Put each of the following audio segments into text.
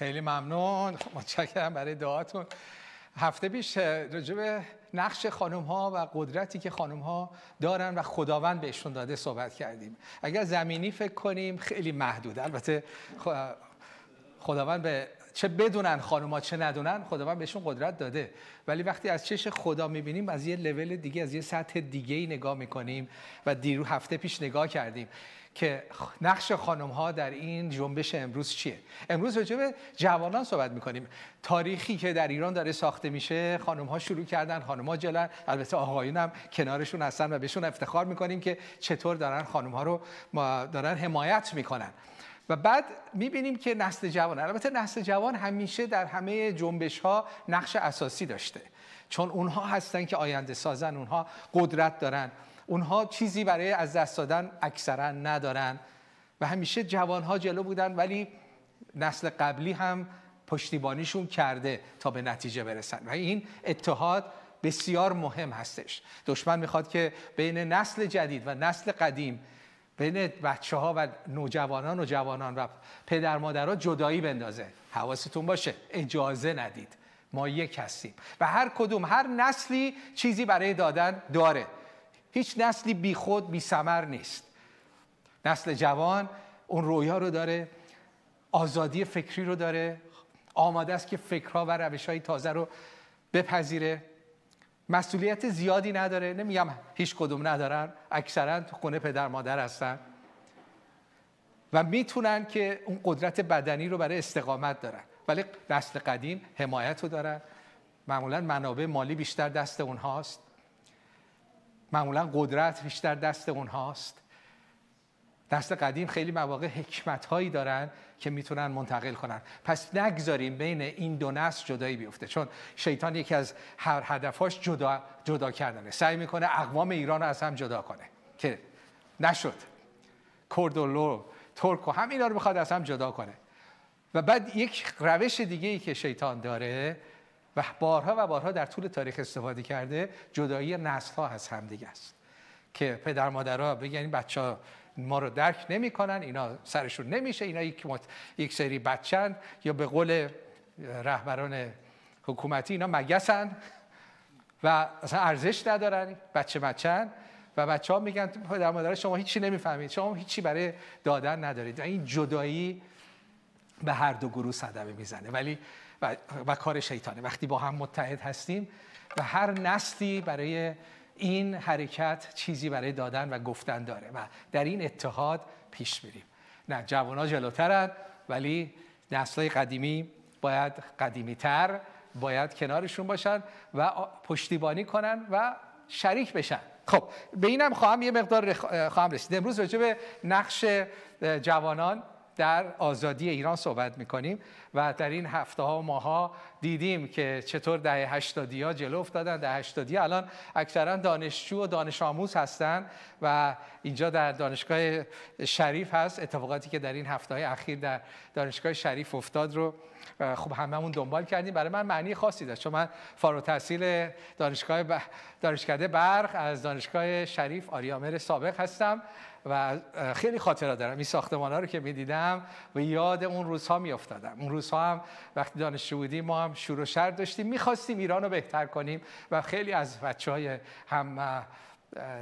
خیلی ممنون. متشکرم برای دعاتون. هفته پیش به نقش خانم ها و قدرتی که خانم ها دارن و خداوند بهشون داده صحبت کردیم. اگر زمینی فکر کنیم خیلی محدود. البته خداوند به چه بدونن ها چه ندونن خداوند بهشون قدرت داده. ولی وقتی از چش خدا می‌بینیم از یه لول دیگه از یه سطح دیگه ای نگاه می‌کنیم و دیرو هفته پیش نگاه کردیم که نقش خانم ها در این جنبش امروز چیه. امروز راجع به جوانان صحبت می‌کنیم. تاریخی که در ایران داره ساخته میشه خانم ها شروع کردن خانم ها جلن. البته آقایون هم کنارشون هستن و بهشون افتخار می‌کنیم که چطور دارن خانم ها رو دارن حمایت می‌کنن. و بعد می‌بینیم که نسل جوان البته نسل جوان همیشه در همه جنبش ها نقش اساسی داشته. چون اونها هستن که آینده سازن اونها قدرت دارن. اونها چیزی برای از دست دادن اکثرا ندارن. و همیشه جوانها جلو بودن ولی نسل قبلی هم پشتیبانیشون کرده تا به نتیجه برسن. و این اتحاد بسیار مهم هستش. دشمن می‌خواد که بین نسل جدید و نسل قدیم بین بچه ها و نوجوانان و جوانان و پدر مادرها جدایی بندازه. حواستون باشه اجازه ندید. ما یک هستیم. و هر کدوم هر نسلی چیزی برای دادن داره. هیچ نسلی بی خود بی سمر نیست. نسل جوان اون رویا رو داره آزادی فکری رو داره. آماده است که فکرها و روش های تازه رو بپذیره. مسئولیت زیادی نداره. نمیگم هیچ کدوم ندارن اکثرا تو خونه پدر مادر هستن. و می‌تونن که اون قدرت بدنی رو برای استقامت دارن. ولی نسل قدیم حمایت رو دارن. معمولا منابع مالی بیشتر دست اونهاست. معمولا قدرت بیشتر دست اونهاست. دست قدیم خیلی مواقع حکمت هایی دارن که می‌تونن منتقل کنن. پس نگذاریم بین این دو نسل جدایی بیفته. چون شیطان یکی از هر هدفاش جدا, جدا کردنه. سعی می‌کنه اقوام ایران رو از هم جدا کنه. که نشد. کرد و لو ترک و همینا رو می‌خواد از هم جدا کنه. و بعد یک روش دیگه ای که شیطان داره و بارها و بارها در طول تاریخ استفاده کرده جدایی نسل ها از همدیگه است. که پدر مادرها بگن این بچه ها ما رو درک نمی‌کنن اینا سرشون نمیشه اینا یک, یک سری بچن یا به قول رهبران حکومتی اینا مگسن و اصلا ارزش ندارن بچه بچن و بچه ها میگن پدر مادر شما هیچی نمی‌فهمید شما هیچی برای دادن ندارید این جدایی به هر دو گروه صدمه می‌زنه. ولی و, و کار شیطانه. وقتی با هم متحد هستیم و هر نسلی برای این حرکت چیزی برای دادن و گفتن داره و در این اتحاد پیش میریم. نه جوان جلوترن ولی نسل قدیمی باید قدیمی تر باید کنارشون باشن و پشتیبانی کنن و شریک بشن. خب به اینم خواهم یه مقدار خواهم رسید. امروز راجع به نقش جوانان در آزادی ایران صحبت می‌کنیم و در این هفته ها و ماه ها دیدیم که چطور دهه هشتادی ها جلو افتادن دهه هشتادی الان اکثرا دانشجو و دانش آموز هستن و اینجا در دانشگاه شریف هست اتفاقاتی که در این هفته های اخیر در دانشگاه شریف افتاد رو خب هممون دنبال کردیم. برای من معنی خاصی داشت چون من فارغ تحصیل دانشگاه ب... دانشکده برق از دانشگاه شریف آریامر سابق هستم. و خیلی خاطره دارم. این ساختمان ها رو که می‌دیدم و یاد اون روزها میافتادم. اون روزها هم وقتی دانشجو بودیم ما هم شور شر داشتیم. می‌خواستیم ایران رو بهتر کنیم و خیلی از بچه های هم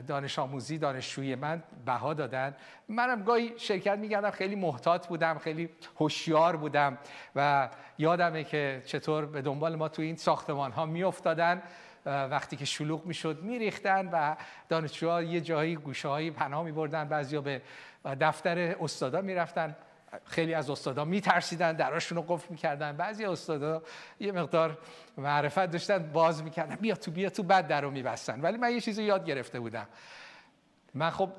دانش آموزی دانشجوی من بها دادن. منم گاهی شرکت می‌کردم خیلی محتاط بودم خیلی هوشیار بودم و یادمه که چطور به دنبال ما تو این ساختمان ها میافتادن. وقتی که شلوغ می‌شد میریختن و دانشجوها یه جایی گوشه هایی پناه میبردن. بعضیا به دفتر استادا می‌رفتن. خیلی از استادا میترسیدن دراشون رو قفل می‌کردن. بعضی استادا یه مقدار معرفت داشتن باز می‌کردن. بیا تو بیا تو بعد در رو میبستن. ولی من یه چیزی یاد گرفته بودم. من خب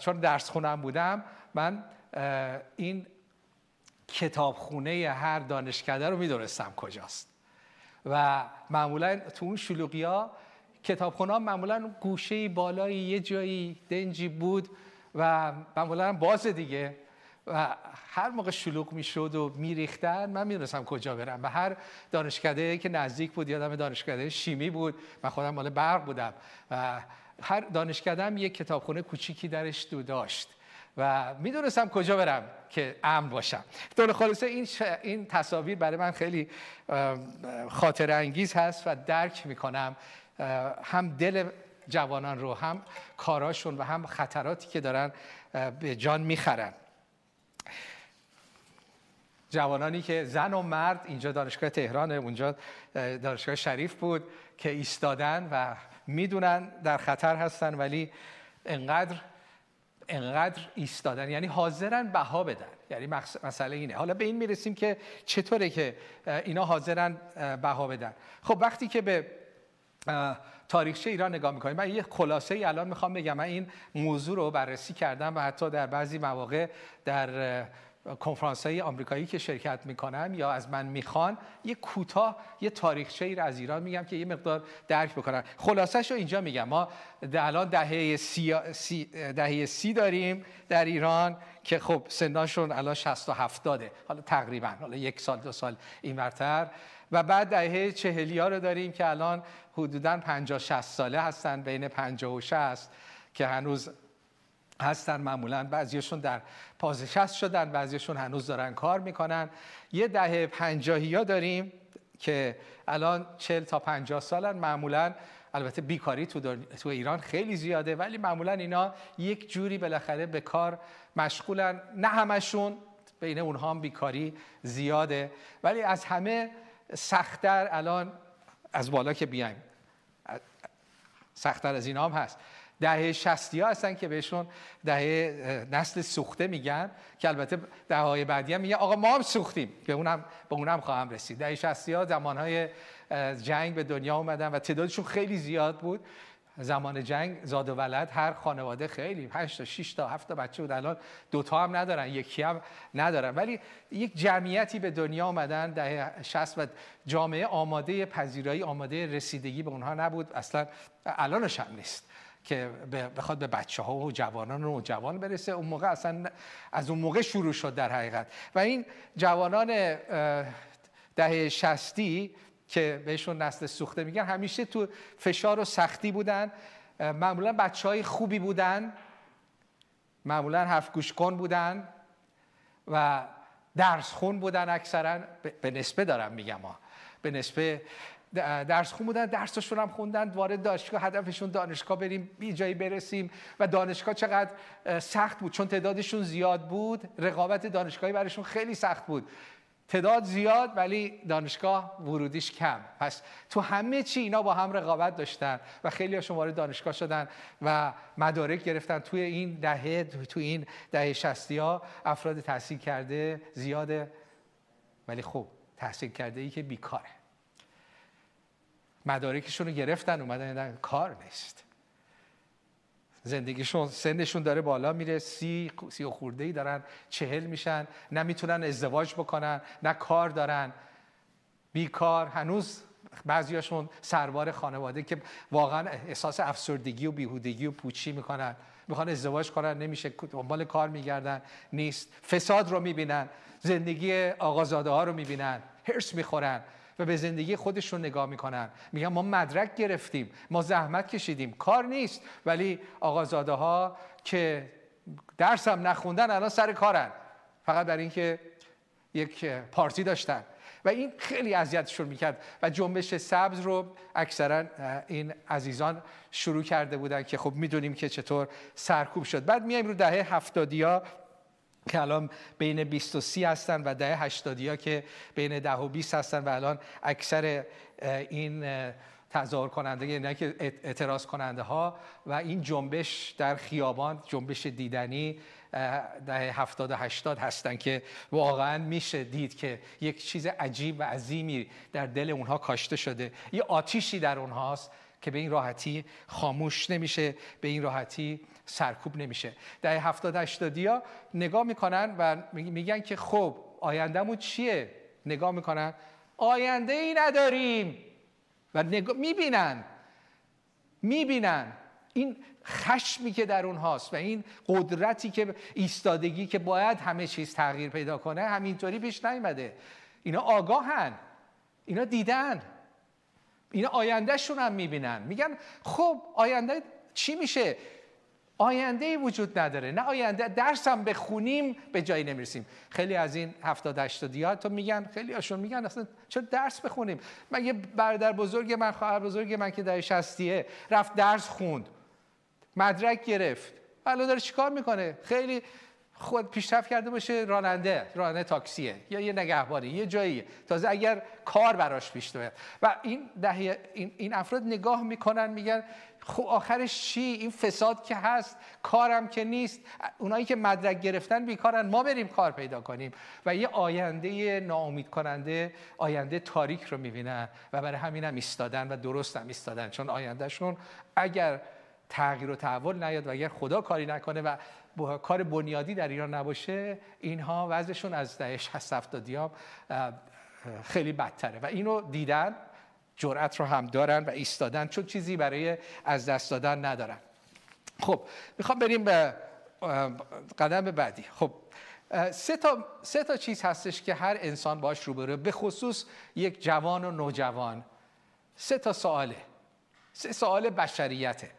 چون درس خونم بودم من این کتابخونه هر دانشکده رو می‌دونستم کجاست. و معمولا تو اون شلوغی ها کتابخونه معمولا گوشه بالای یه جایی دنجی بود و معمولا باز دیگه. و هر موقع شلوغ می‌شد و میریختن من می‌دونستم کجا برم. و هر دانشکده که نزدیک بود یادم دانشکده شیمی بود من خودم مال برق بودم. و هر دانشکده هم یک کتابخونه کوچیکی درش دو داشت. و می‌دونستم کجا برم که امن باشم. طور خلاصه این, این تصاویر برای من خیلی خاطر انگیز هست و درک می‌کنم هم دل جوانان رو هم کاراشون و هم خطراتی که دارن به جان می‌خرن. جوانانی که زن و مرد اینجا دانشگاه تهران اونجا دانشگاه شریف بود که ایستادن و می‌دونن در خطر هستن ولی انقدر انقدر ایستادن. یعنی حاضرن بها بدن. یعنی مسئله اینه. حالا به این می‌رسیم که چطوره که اینا حاضرن بها بدن. خب وقتی که به تاریخچه ایران نگاه می‌کنیم من یه خلاصه ای الان می‌خوام بگم. من این موضوع رو بررسی کردم و حتی در بعضی مواقع در کنفرانس های آمریکایی که شرکت می‌کنم یا از من می‌خوان یه کوتاه یه تاریخچه ای از ایران میگم که یه مقدار درک بکنن. خلاصش رو اینجا میگم. ما الان دهه سی, سی, دهه سی داریم در ایران که خب سناشون الان 60 و 70 حالا تقریبا حالا یک سال دو سال این ورتر. و بعد دهه چهلی ها رو داریم که الان حدودا 50 60 ساله هستن بین 50 و 60 که هنوز هستن معمولا بعضیشون در پازشست شدن بعضیشون هنوز دارن کار می‌کنن. یه دهه پنجاهی ها داریم که الان چل تا پنجاه سالن. معمولا البته بیکاری تو, تو ایران خیلی زیاده ولی معمولا اینا یک جوری بالاخره به کار مشغولن. نه همشون بین اونها هم بیکاری زیاده. ولی از همه سختتر الان از بالا که بیایم سختتر از اینا هم هست. دهه شستی ها هستن که بهشون دهه نسل سوخته میگن که البته دههای بعدی هم میگن آقا ما هم سوختیم. به اونم به اونم خواهم رسید. دهه شستی ها زمانهای جنگ به دنیا اومدن و تعدادشون خیلی زیاد بود. زمان جنگ زاد و ولد هر خانواده خیلی 5 تا 6 تا 7 تا بچه بود. الان دوتا هم ندارن یکی هم ندارن. ولی یک جمعیتی به دنیا آمدن دهه 60 و جامعه آماده پذیرایی آماده رسیدگی به اونها نبود. اصلا الانش هم نیست. که بخواد به بچه ها و جوانان و جوان برسه اون موقع اصلا از اون موقع شروع شد در حقیقت. و این جوانان دهه شستی که بهشون نسل سوخته میگن همیشه تو فشار و سختی بودن. معمولا بچه های خوبی بودن. معمولا حرف گوش کن بودن و درس خون بودن اکثرا. به نسبه دارم میگم ها. به نسبه درس خون بودن درسشون هم خوندن وارد دانشگاه هدفشون دانشگاه بریم بی جایی برسیم. و دانشگاه چقدر سخت بود چون تعدادشون زیاد بود. رقابت دانشگاهی برشون خیلی سخت بود. تعداد زیاد ولی دانشگاه ورودیش کم. پس تو همه چی اینا با هم رقابت داشتن و خیلی هاشون وارد دانشگاه شدن و مدارک گرفتن. توی این دهه تو این دهه شستی ها افراد تحصیل کرده زیاده ولی خب تحصیل کرده ای که بیکاره. مدارکشون رو گرفتن اومدن کار نیست زندگیشون سنشون داره بالا میره سی, سی و خورده دارن چهل میشن نه می‌تونن ازدواج بکنن نه کار دارن. بیکار هنوز بعضیاشون سربار خانواده که واقعا احساس افسردگی و بیهودگی و پوچی می‌کنن. می‌خوان ازدواج کنن نمیشه دنبال کار میگردن نیست. فساد رو می‌بینن زندگی آقازاده ها رو می‌بینن هرس می‌خورن. و به زندگی خودشون نگاه می‌کنن. میگن ما مدرک گرفتیم ما زحمت کشیدیم. کار نیست. ولی آقازاده ها که درس هم نخوندن الان سر کارن. فقط برای اینکه یک پارتی داشتن. و این خیلی اذیتشون می‌کرد. و جنبش سبز رو اکثرا این عزیزان شروع کرده بودن که خب می‌دونیم که چطور سرکوب شد. بعد میایم رو دهه هفتادیا که الان بین 20 و 30 هستن و ده 80 ها که بین 10 و 20 هستن و الان اکثر این تظاهر کننده یعنی که اعتراض کننده ها و این جنبش در خیابان جنبش دیدنی ده 70 و 80 هستن که واقعا میشه دید که یک چیز عجیب و عظیمی در دل اونها کاشته شده. یه آتیشی در اونهاست که به این راحتی خاموش نمیشه به این راحتی سرکوب نمیشه. در هفتاد هشتادی ها نگاه می‌کنن و میگن که خب آیندهمون چیه؟ نگاه می‌کنن. آینده ای نداریم. و نگاه می‌بینن. می‌بینن. این خشمی که در اونهاست و این قدرتی که ایستادگی که باید همه چیز تغییر پیدا کنه همینطوری پیش نیومده. اینا آگاهن. اینا دیدن. اینا آیندهشون هم می‌بینن. میگن خب آینده چی میشه؟ آینده وجود نداره. نه آینده درس هم بخونیم به جایی نمی‌رسیم. خیلی از این 70 80 تو میگن خیلی هاشون میگن اصلا چرا درس بخونیم؟ من یه برادر بزرگ من خواهر بزرگ من که در شستیه رفت درس خوند. مدرک گرفت. الان داره چیکار می‌کنه؟ خیلی خود پیشرفت کرده باشه راننده راننده تاکسیه یا یه نگهبانی یه جایی تازه اگر کار براش پیش بیاد و این دهه این, این افراد نگاه می‌کنن میگن خب آخرش چی؟ این فساد که هست کارم که نیست. اونایی که مدرک گرفتن بیکارن ما بریم کار پیدا کنیم. و یه آینده ناامید کننده آینده تاریک رو می‌بینن و برای همین هم ایستادن و درست هم ایستادن. چون آیندهشون اگر تغییر و تحول نیاد و اگر خدا کاری نکنه و کار بنیادی در ایران نباشه اینها وضعشون از دهه 60 70 خیلی بدتره. و اینو دیدن جرأت رو هم دارن و ایستادن چون چیزی برای از دست دادن ندارن. خب می‌خوام بریم به قدم بعدی. خب سه تا, سه تا چیز هستش که هر انسان باش روبرو به خصوص یک جوان و نوجوان. سه تا سواله. سه سوال بشریته.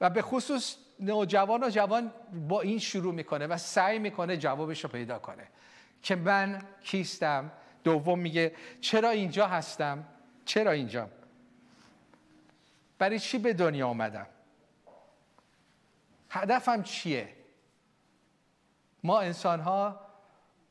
و به خصوص نوجوان و جوان با این شروع می‌کنه و سعی می‌کنه جوابش رو پیدا کنه. که من کیستم؟ دوم میگه چرا اینجا هستم؟ چرا اینجا؟ برای چی به دنیا آمدم؟ هدفم چیه؟ ما انسان ها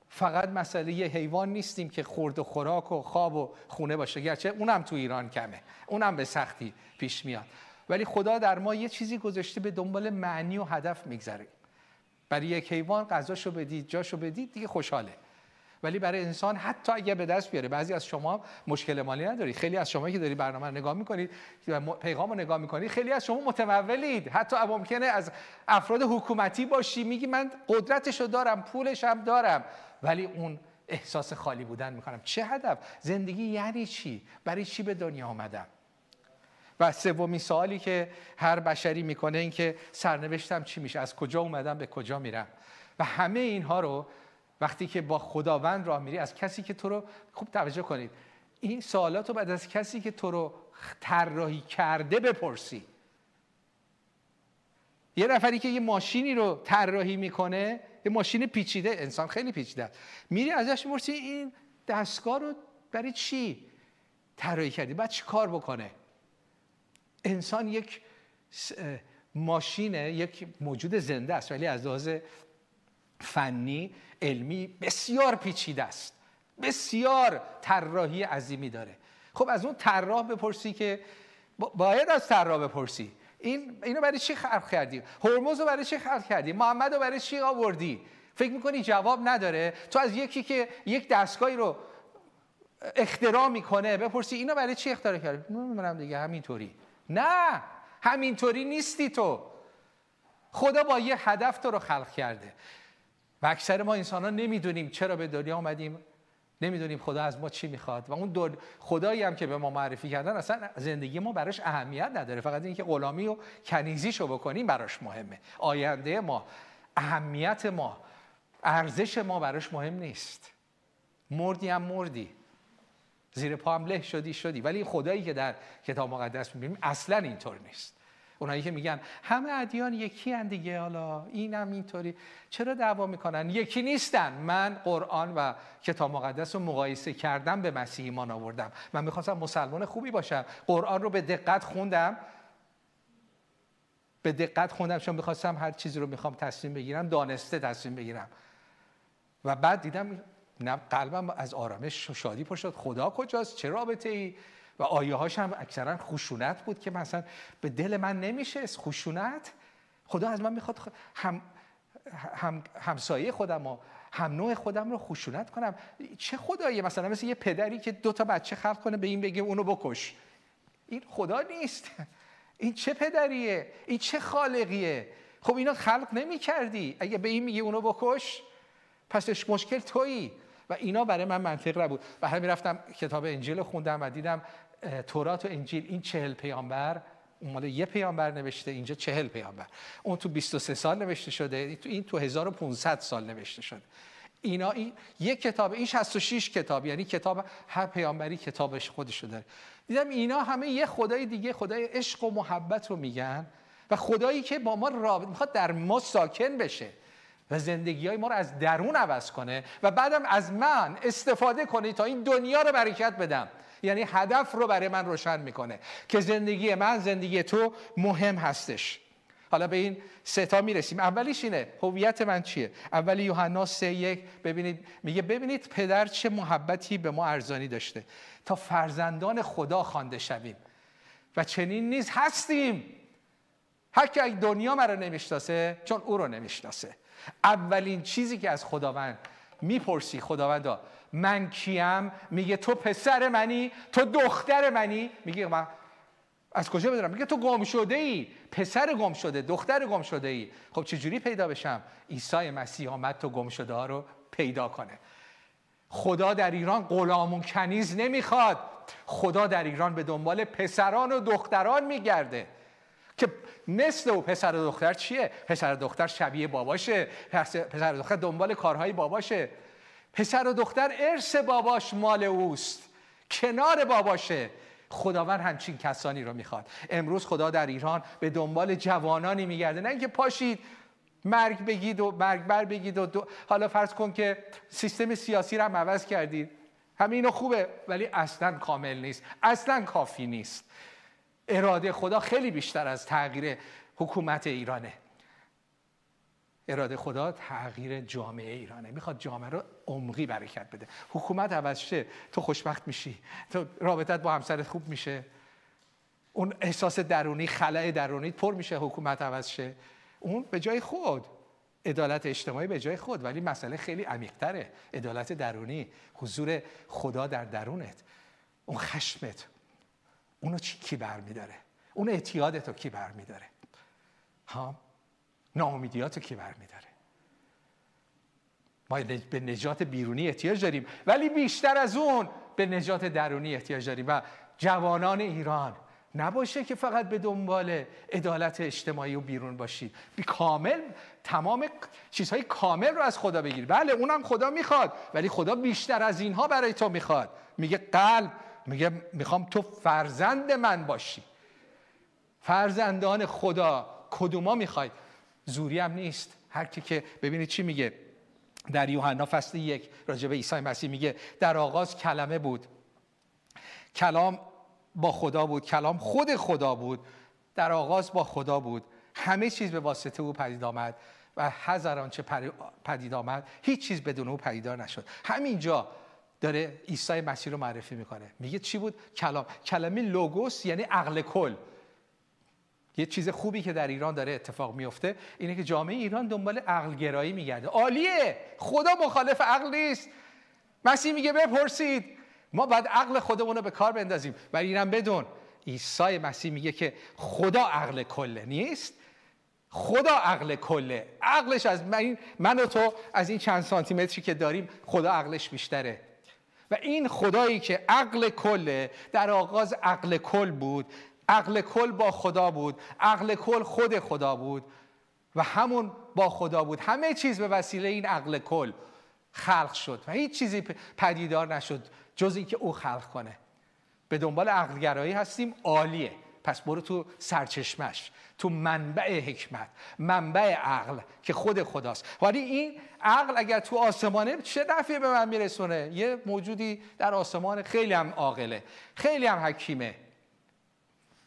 فقط مسئله یه حیوان نیستیم که خورد و خوراک و خواب و خونه باشه. گرچه اونم تو ایران کمه. اونم به سختی پیش میاد. ولی خدا در ما یه چیزی گذاشته به دنبال معنی و هدف میگذره برای یک حیوان غذاشو بدید جاشو بدید دیگه خوشحاله. ولی برای انسان حتی اگر به دست بیاره بعضی از شما مشکل مالی نداری. خیلی از شما که داری برنامه رو نگاه می‌کنید پیغام رو نگاه می‌کنید خیلی از شما متمولید حتی ممکنه از افراد حکومتی باشی میگی من قدرتشو دارم پولش هم دارم ولی اون احساس خالی بودن می‌کنم. چه هدف؟ زندگی یعنی چی؟ برای چی به دنیا آمدم؟ و سومین سوالی که هر بشری می‌کنه این که سرنوشتم چی میشه از کجا اومدم به کجا میرم؟ و همه اینها رو وقتی که با خداوند راه میری از کسی که تو رو خوب توجه کنید. این سوالات رو بعد از کسی که تو رو طراحی کرده بپرسی. یه نفری که یه ماشینی رو طراحی می‌کنه یه ماشین پیچیده انسان خیلی پیچیده میری ازش می‌پرسی این دستگاه رو برای چی طراحی کردی؟ بعد چی کار بکنه؟ انسان یک ماشینه یک موجود زنده است ولی از لحاظ فنی علمی بسیار پیچیده است. بسیار طراحی عظیمی داره. خب از اون طراح بپرسی که باید از طراح بپرسی. این اینو برای چی خلق کردی؟ هرمز رو برای چی خلق کردی؟ محمد رو برای چی آوردی؟ فکر می‌کنی جواب نداره؟ تو از یکی که یک دستگاهی رو اختراع می‌کنه بپرسی اینو برای چی اختراع کردی؟ نمی‌دونم دیگه همینطوری. نه همینطوری نیستی تو. خدا با یه هدف تو رو خلق کرده. و اکثر ما انسان ها نمی‌دونیم چرا به دنیا آمدیم نمی‌دونیم خدا از ما چی می‌خواد. و اون خدایی هم که به ما معرفی کردن اصلا زندگی ما براش اهمیت نداره. فقط اینکه غلامی و کنیزیشو بکنیم براش مهمه. آینده ما اهمیت ما ارزش ما براش مهم نیست. مردی هم مردی. زیر پا هم له شدی شدی. ولی خدایی که در کتاب مقدس می‌بینیم اصلا اینطور نیست. اونایی که میگن همه ادیان یکی هن دیگه حالا اینم اینطوری. چرا دعوا می‌کنن؟ یکی نیستن. من قرآن و کتاب مقدس رو مقایسه کردم به مسیح ایمان آوردم. من می‌خواستم مسلمان خوبی باشم. قرآن رو به دقت خوندم. به دقت خوندم چون می‌خواستم هر چیزی رو می‌خوام تصمیم بگیرم دانسته تصمیم بگیرم. و بعد دیدم قلبم از آرامش شادی پر شد. خدا کجاست؟ چه رابطه ای و آیه هاش هم اکثرا خشونت بود که مثلا به دل من نمیشه. خشونت؟ خدا از من می‌خواد هم هم همسایه خودم و هم نوع خودم رو خشونت کنم. چه خداییه؟ مثلا مثل یه پدری که دو تا بچه خلق کنه به این بگه اونو بکش. این خدا نیست. این چه پدریه؟ این چه خالقیه؟ خب اینو خلق نمی کردی اگه به این میگه اونو بکش پسش مشکل تویی. و اینا برای من منطق نبود. و همین رفتم کتاب انجیل خوندم و دیدم تورات و انجیل این چهل پیامبر اون مال یه پیامبر نوشته اینجا چهل پیامبر. اون تو 23 سال نوشته شده این تو 1500 سال نوشته شده. اینا این یک کتاب این 66 کتاب یعنی کتاب هر پیامبری کتابش خودش داره. دیدم اینا همه یه خدای دیگه خدای عشق و محبت رو میگن و خدایی که با ما رابط می‌خواد در ما ساکن بشه. و زندگی های ما رو از درون عوض کنه و بعدم از من استفاده کنه تا این دنیا رو برکت بدم. یعنی هدف رو برای من روشن می‌کنه که زندگی من زندگی تو مهم هستش. حالا به این سه تا می‌رسیم. اولیش اینه هویت من چیه؟ اولی یوحنا سه یک ببینید میگه ببینید پدر چه محبتی به ما ارزانی داشته. تا فرزندان خدا خوانده شویم. و چنین نیز هستیم. هر که دنیا مرا نمی‌شناسه چون او رو نمی‌شناسه. اولین چیزی که از خداوند می‌پرسی خداوندا من کیم؟ میگه تو پسر منی تو دختر منی. میگه من از کجا بدونم؟ میگه تو گم شده ای پسر گم شده دختر گم شده ای خب چجوری پیدا بشم؟ عیسی مسیح آمد تو گم شده ها رو پیدا کنه. خدا در ایران غلام کنیز نمی‌خواد. خدا در ایران به دنبال پسران و دختران میگرده. که مثل او پسر و دختر چیه؟ پسر و دختر شبیه باباشه. پسر و دختر دنبال کارهای باباشه. پسر و دختر ارث باباش مال اوست. کنار باباشه. خداوند همچین کسانی رو می‌خواد. امروز خدا در ایران به دنبال جوانانی میگرده. نه اینکه پاشید مرگ بگید و مرگ بر بگید و حالا فرض کن که سیستم سیاسی رو هم عوض کردید. همینو خوبه ولی اصلا کامل نیست. اصلا کافی نیست. اراده خدا خیلی بیشتر از تغییر حکومت ایرانه. اراده خدا تغییر جامعه ایرانه. می‌خواد جامعه رو عمقی برکت بده. حکومت عوض شه تو خوشبخت میشی. تو رابطت با همسرت خوب میشه. اون احساس درونی خلع درونی پر میشه حکومت عوض شه. اون به جای خود. عدالت اجتماعی به جای خود. ولی مسئله خیلی عمیقتره. عدالت درونی حضور خدا در درونت. اون خشمت. اونو چی کی برمیداره؟ اون اعتیادت رو کی برمیداره؟ ها؟ ناامیدیات رو کی برمیداره؟ ما به نجات بیرونی احتیاج داریم ولی بیشتر از اون به نجات درونی احتیاج داریم و جوانان ایران نباشه که فقط به دنبال عدالت اجتماعی و بیرون باشید. بی کامل تمام چیزهای کامل رو از خدا بگیر. بله اونم خدا می‌خواد ولی خدا بیشتر از اینها برای تو می‌خواد. میگه قلب میگه می‌خوام تو فرزند من باشی. فرزندان خدا کدوما می‌خواید زوری هم نیست. هر کی که ببینید چی میگه؟ در یوحنا فصل یک راجع به عیسی مسیح میگه در آغاز کلمه بود. کلام با خدا بود کلام خود خدا بود. در آغاز با خدا بود. همه چیز به واسطه او پدید آمد و هزار آنچه پدید آمد. هیچ چیز بدون او پدیدار نشد. همینجا داره عیسی مسیح رو معرفی می‌کنه. میگه چی بود؟ کلام. کلمه لوگوس یعنی عقل کل. یه چیز خوبی که در ایران داره اتفاق میفته اینه که جامعه ایران دنبال عقل گرایی میگرده. عالیه! خدا مخالف عقل نیست. مسیح میگه بپرسید. ما باید عقل خودمون رو به کار بندازیم. ولی اینم بدون. عیسی مسیح میگه که خدا عقل کله نیست. خدا عقل کله. عقلش از من, من و تو از این چند سانتی متری که داریم خدا عقلش بیشتره. و این خدایی که عقل کله در آغاز عقل کل بود. عقل کل با خدا بود. عقل کل خود خدا بود. و همون با خدا بود. همه چیز به وسیله این عقل کل خلق شد و هیچ چیزی پدیدار نشد جز اینکه او خلق کنه. به دنبال عقلگرایی هستیم. عالیه. پس برو تو سرچشمش تو منبع حکمت منبع عقل که خود خداست. ولی این عقل اگر تو آسمانه چه دفعه به من میرسونه؟ یه موجودی در آسمان خیلی هم عاقله خیلی هم حکیمه.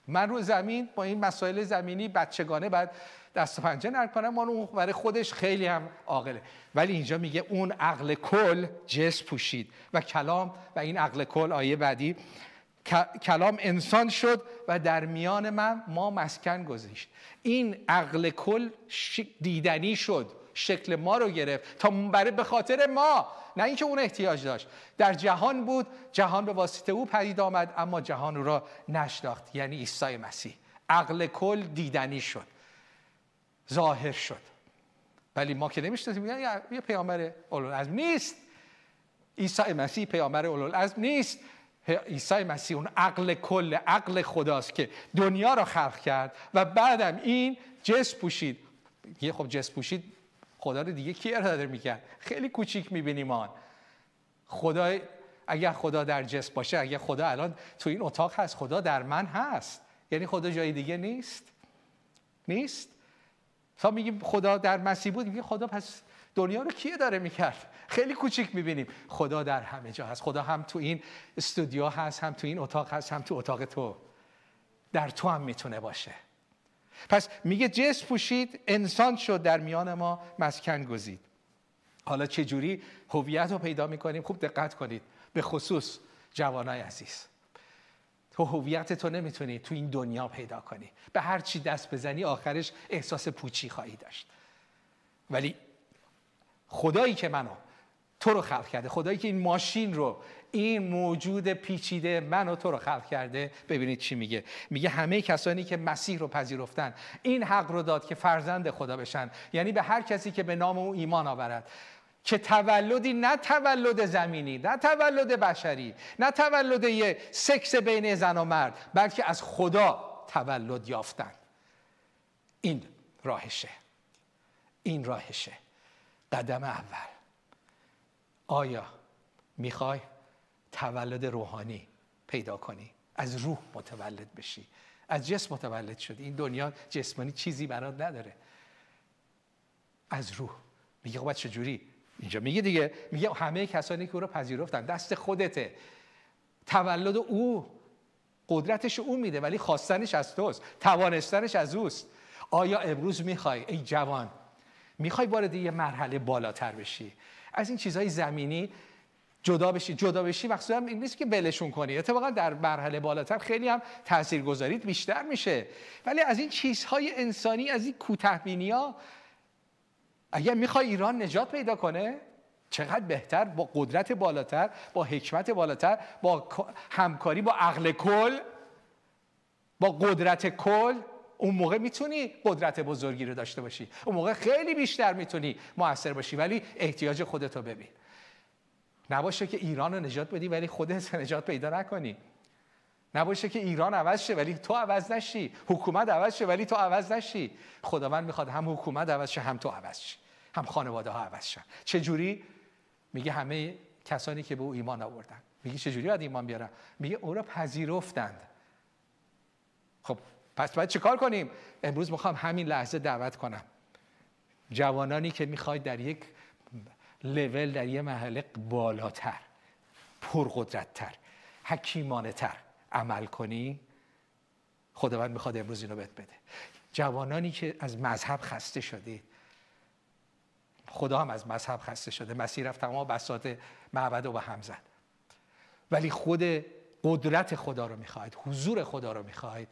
من رو زمین با این مسائل زمینی بچگانه بعد دست و پنجه نرد کنم اون برای خودش خیلی هم عاقله. ولی اینجا میگه اون عقل کل جس پوشید و کلام و این عقل کل آیه بعدی کلام انسان شد و در میان من ما مسکن گذاشت این عقل کل دیدنی شد. شکل ما رو گرفت تا برای به خاطر ما. نه اینکه اون احتیاج داشت. در جهان بود. جهان به واسطه او پدید آمد اما جهان او را نشناخت. یعنی عیسی مسیح. عقل کل دیدنی شد. ظاهر شد. ولی ما که نمی‌شناسیم یه پیامبر اولوالعزم نیست. عیسی مسیح پیامبر اولوالعزم نیست. عیسی مسیح اون عقل کل عقل خداست که دنیا را خلق کرد و بعدم این جس پوشید. یه خب جس پوشید خدا رو دیگه کی ارائه می‌کرد؟ خیلی کوچیک می‌بینیم آن. خدا اگر خدا در جسم باشه اگر خدا الان تو این اتاق هست خدا در من هست. یعنی خدا جای دیگه نیست. نیست؟ تا میگیم خدا در مسیح بود میگه خدا پس دنیا رو کیه داره می‌کرد؟ خیلی کوچیک می‌بینیم. خدا در همه جا هست. خدا هم تو این استودیو هست هم تو این اتاق هست هم تو اتاق تو. در تو هم می‌تونه باشه. پس میگه جس پوشید انسان شد در میان ما مسکن گزید. حالا چه جوری هویت رو پیدا می‌کنیم؟ خوب دقت کنید. به خصوص جوانای عزیز. تو هویت تو نمی‌تونی تو این دنیا پیدا کنی. به هر چی دست بزنی آخرش احساس پوچی خواهی داشت. ولی خدایی که منو تو رو خلق کرده. خدایی که این ماشین رو این موجود پیچیده من و تو رو خلق کرده. ببینید چی میگه. میگه همه کسانی که مسیح رو پذیرفتن این حق رو داد که فرزند خدا بشن. یعنی به هر کسی که به نام او ایمان آورد. که تولدی نه تولد زمینی نه تولد بشری نه تولد یه سکس بین زن و مرد بلکه از خدا تولد یافتن. این راهشه. این راهشه. قدم اول. آیا می‌خوای تولد روحانی پیدا کنی؟ از روح متولد بشی. از جسم متولد شدی. این دنیا جسمانی چیزی برات نداره. از روح. میگه خب چجوری؟ اینجا میگه دیگه. میگه همه کسانی که او رو پذیرفتن دست خودته. تولد او قدرتش او میده ولی خواستنش از توست. توانستنش از اوست. آیا امروز می‌خوای ای جوان می‌خوای وارد یه مرحله بالاتر بشی. از این چیزهای زمینی جدا بشی. جدا بشی هم این نیست که ولشون کنی. اتفاقا در مرحله بالاتر خیلی هم تاثیرگذاریت بیشتر میشه. ولی از این چیزهای انسانی از این کوتهبینی ها اگر می‌خوای ایران نجات پیدا کنه چقدر بهتر با قدرت بالاتر با حکمت بالاتر با همکاری با عقل کل با قدرت کل اون موقع می‌تونی قدرت بزرگی رو داشته باشی. اون موقع خیلی بیشتر می‌تونی موثر باشی. ولی احتیاج خودتو ببین. نباشه که ایران رو نجات بدی ولی خودت نجات پیدا نکنی. نباشه که ایران عوض شه ولی تو عوض نشی. حکومت عوض شه ولی تو عوض نشی. خداوند می‌خواد هم حکومت عوض شه هم تو عوض شی. هم خانواده ها عوض شن. چه جوری میگه همه کسانی که به او ایمان آوردن. میگه چه جوری باید ایمان بیارن؟ میگه او را پذیرفتند. خب پس باید چیکار کنیم؟ امروز می‌خوام همین لحظه دعوت کنم. جوانانی که می‌خواید در یک لول در یه محله بالاتر پرقدرتتر حکیمانه تر عمل کنی خداوند می‌خواد امروز اینو بهت بده. جوانانی که از مذهب خسته شدید خدا هم از مذهب خسته شده. مسیر رفت تمام بساط معبد رو به هم زد. ولی خود قدرت خدا رو می‌خواهید حضور خدا رو می‌خواهید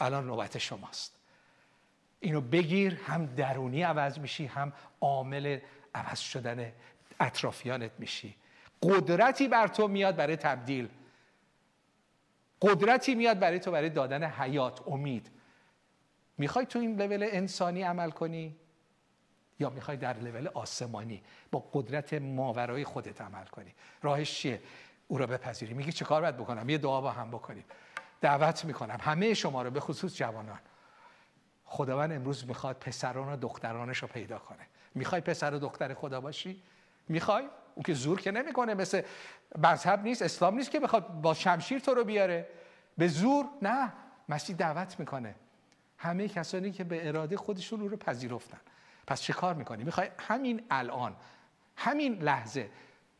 الان نوبت شماست. اینو بگیر هم درونی عوض میشی هم عامل عوض شدن اطرافیانت میشی. قدرتی بر تو میاد برای تبدیل. قدرتی میاد برای تو برای دادن حیات امید. می‌خوای تو این لول انسانی عمل کنی؟ یا می‌خوای در لول آسمانی با قدرت ماورای خودت عمل کنی؟ راهش چیه؟ او را بپذیری. میگی چه کار باید بکنم؟ یه دعا با هم بکنیم. دعوت می‌کنم. همه شما رو به خصوص جوانان. خداوند امروز می‌خواد پسران و دخترانش رو پیدا کنه. می‌خوای پسر و دختر خدا باشی؟ می‌خوای؟ او که زور که نمی‌کنه. مثل مذهب نیست اسلام نیست که بخواد با شمشیر تو رو بیاره. به زور؟ نه. مسیح دعوت می‌کنه. همه کسانی که به اراده خودشون رو پذیرفتن. پس چه کار می‌کنی؟ می‌خوای همین الان همین لحظه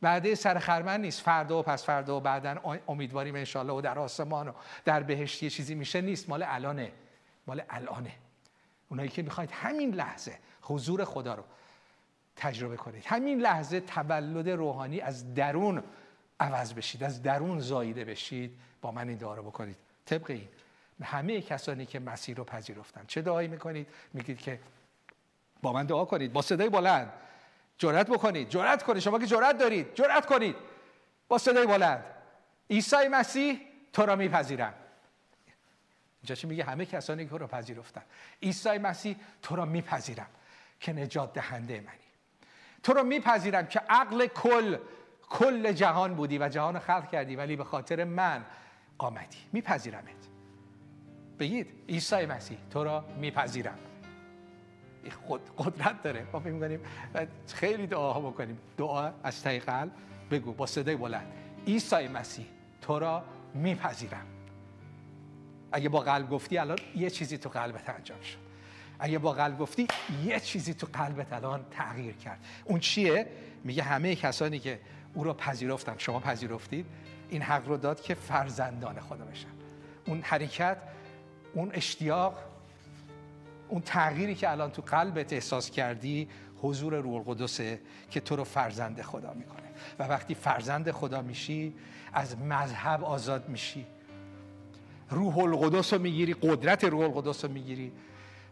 بعد سر خرمن نیست. فردا و پس فردا و بعدا امیدواریم انشالله و در آسمان و در بهشتی چیزی میشه نیست. مال الانه. مال الانه. اونایی که می‌خواید همین لحظه حضور خدا رو تجربه کنید. همین لحظه تولد روحانی از درون عوض بشید از درون زاییده بشید با من این دعا رو بکنید. طبق این همه کسانی که مسیر رو پذیرفتن چه دعایی می‌کنید؟ میگید که با من دعا کنید. با صدای بلند. جرأت بکنید. جرأت کنید. شما که جرأت دارید. جرأت کنید. با صدای بلند. عیسی مسیح تو را میپذیرم. اینجا چی میگه؟ همه کسانی که را پذیرفتن. عیسی مسیح تو را میپذیرم که نجات دهنده منی. تو رو میپذیرم که عقل کل کل جهان بودی و جهان خلق کردی ولی به خاطر من آمدی. میپذیرمت. بگید عیسی مسیح تو را میپذیرم. خود قدرت داره. ما فکر می‌کنیم خیلی دعاها بکنیم. دعا از ته قلب. بگو با صدای بلند. عیسی مسیح تو را میپذیرم. اگه با قلب گفتی الان یه چیزی تو قلبت انجام شد. اگه با قلب گفتی یه چیزی تو قلبت الان تغییر کرد. اون چیه؟ میگه همه کسانی که او را پذیرفتن شما پذیرفتید این حق رو داد که فرزندان خدا بشن. اون حرکت اون اشتیاق اون تغییری که الان تو قلبت احساس کردی حضور روح القدسه که تو رو فرزند خدا می‌کنه. و وقتی فرزند خدا میشی از مذهب آزاد میشی. روح القدس رو می‌گیری قدرت روح القدس رو می‌گیری.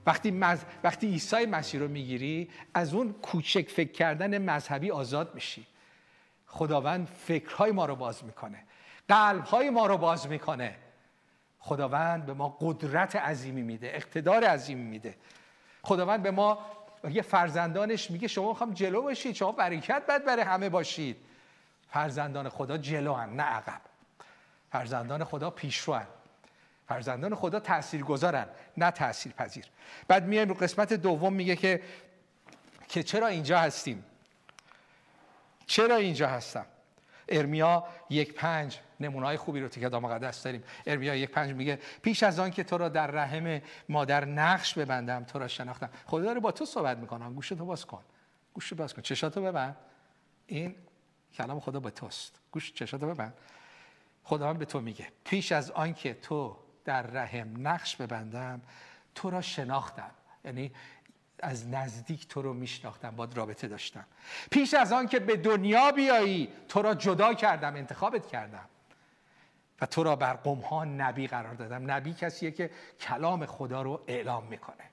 وقتی, مز... وقتی عیسی مسیح رو می‌گیری از اون کوچک فکر کردن مذهبی آزاد میشی. خداوند فکرهای ما رو باز می‌کنه. قلبهای ما رو باز می‌کنه. خداوند به ما قدرت عظیمی میده اقتدار عظیمی میده. خداوند به ما یه فرزندانش میگه شما می‌خوام جلو باشید شما برکت بد برای همه باشید. فرزندان خدا جلو هن نه عقب. فرزندان خدا پیشرو هن. فرزندان خدا تأثیر گذارن نه تأثیر پذیر بعد میایم رو قسمت دوم میگه که که چرا اینجا هستیم؟ چرا اینجا هستم؟ ارمیا یک پنج نمونای خوبی رو تو کتاب مقدس داریم. ارمیا یک پنج میگه پیش از آن که تو را در رحم مادر نقش ببندم تو را شناختم. خدا داره با تو صحبت می‌کنم گوشتو باز کن. گوشتو باز کن. چشاتو ببند. این کلام خدا به توست. گوش چشاتو ببند. خدا به تو میگه پیش از آن که تو در رحم نقش ببندم تو را شناختم. یعنی از نزدیک تو رو میشناختم باد رابطه داشتم. پیش از آن که به دنیا بیایی تو را جدا کردم انتخابت کردم. و تو را بر قوم نبی قرار دادم. نبی کسیه که کلام خدا رو اعلام می‌کنه.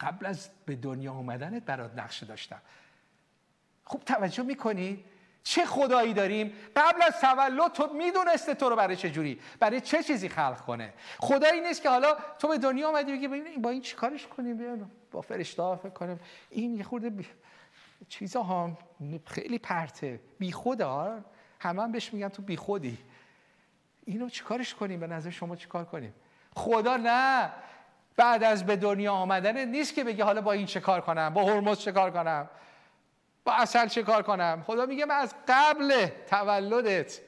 قبل از به دنیا اومدنت برات نقشه داشتم. خوب توجه می‌کنی؟ چه خدایی داریم؟ قبل از تولد تو می‌دونسته تو رو برای چه جوری برای چه چیزی خلق کنه. خدایی نیست که حالا تو به دنیا اومدی بگی با این چیکارش کنیم؟ با فرشته فکر کنیم این یه خورده بی... چیزا ها خیلی پرته. بی ها. همه هم بهش میگن تو بی خودی اینو چیکارش کنیم؟ به نظر شما چیکار کنیم؟ خدا نه. بعد از به دنیا آمدن نیست که بگی حالا با این چه کار کنم؟ با هرمز چه کار کنم؟ با اصل چه کار کنم؟ خدا میگه من از قبل تولدت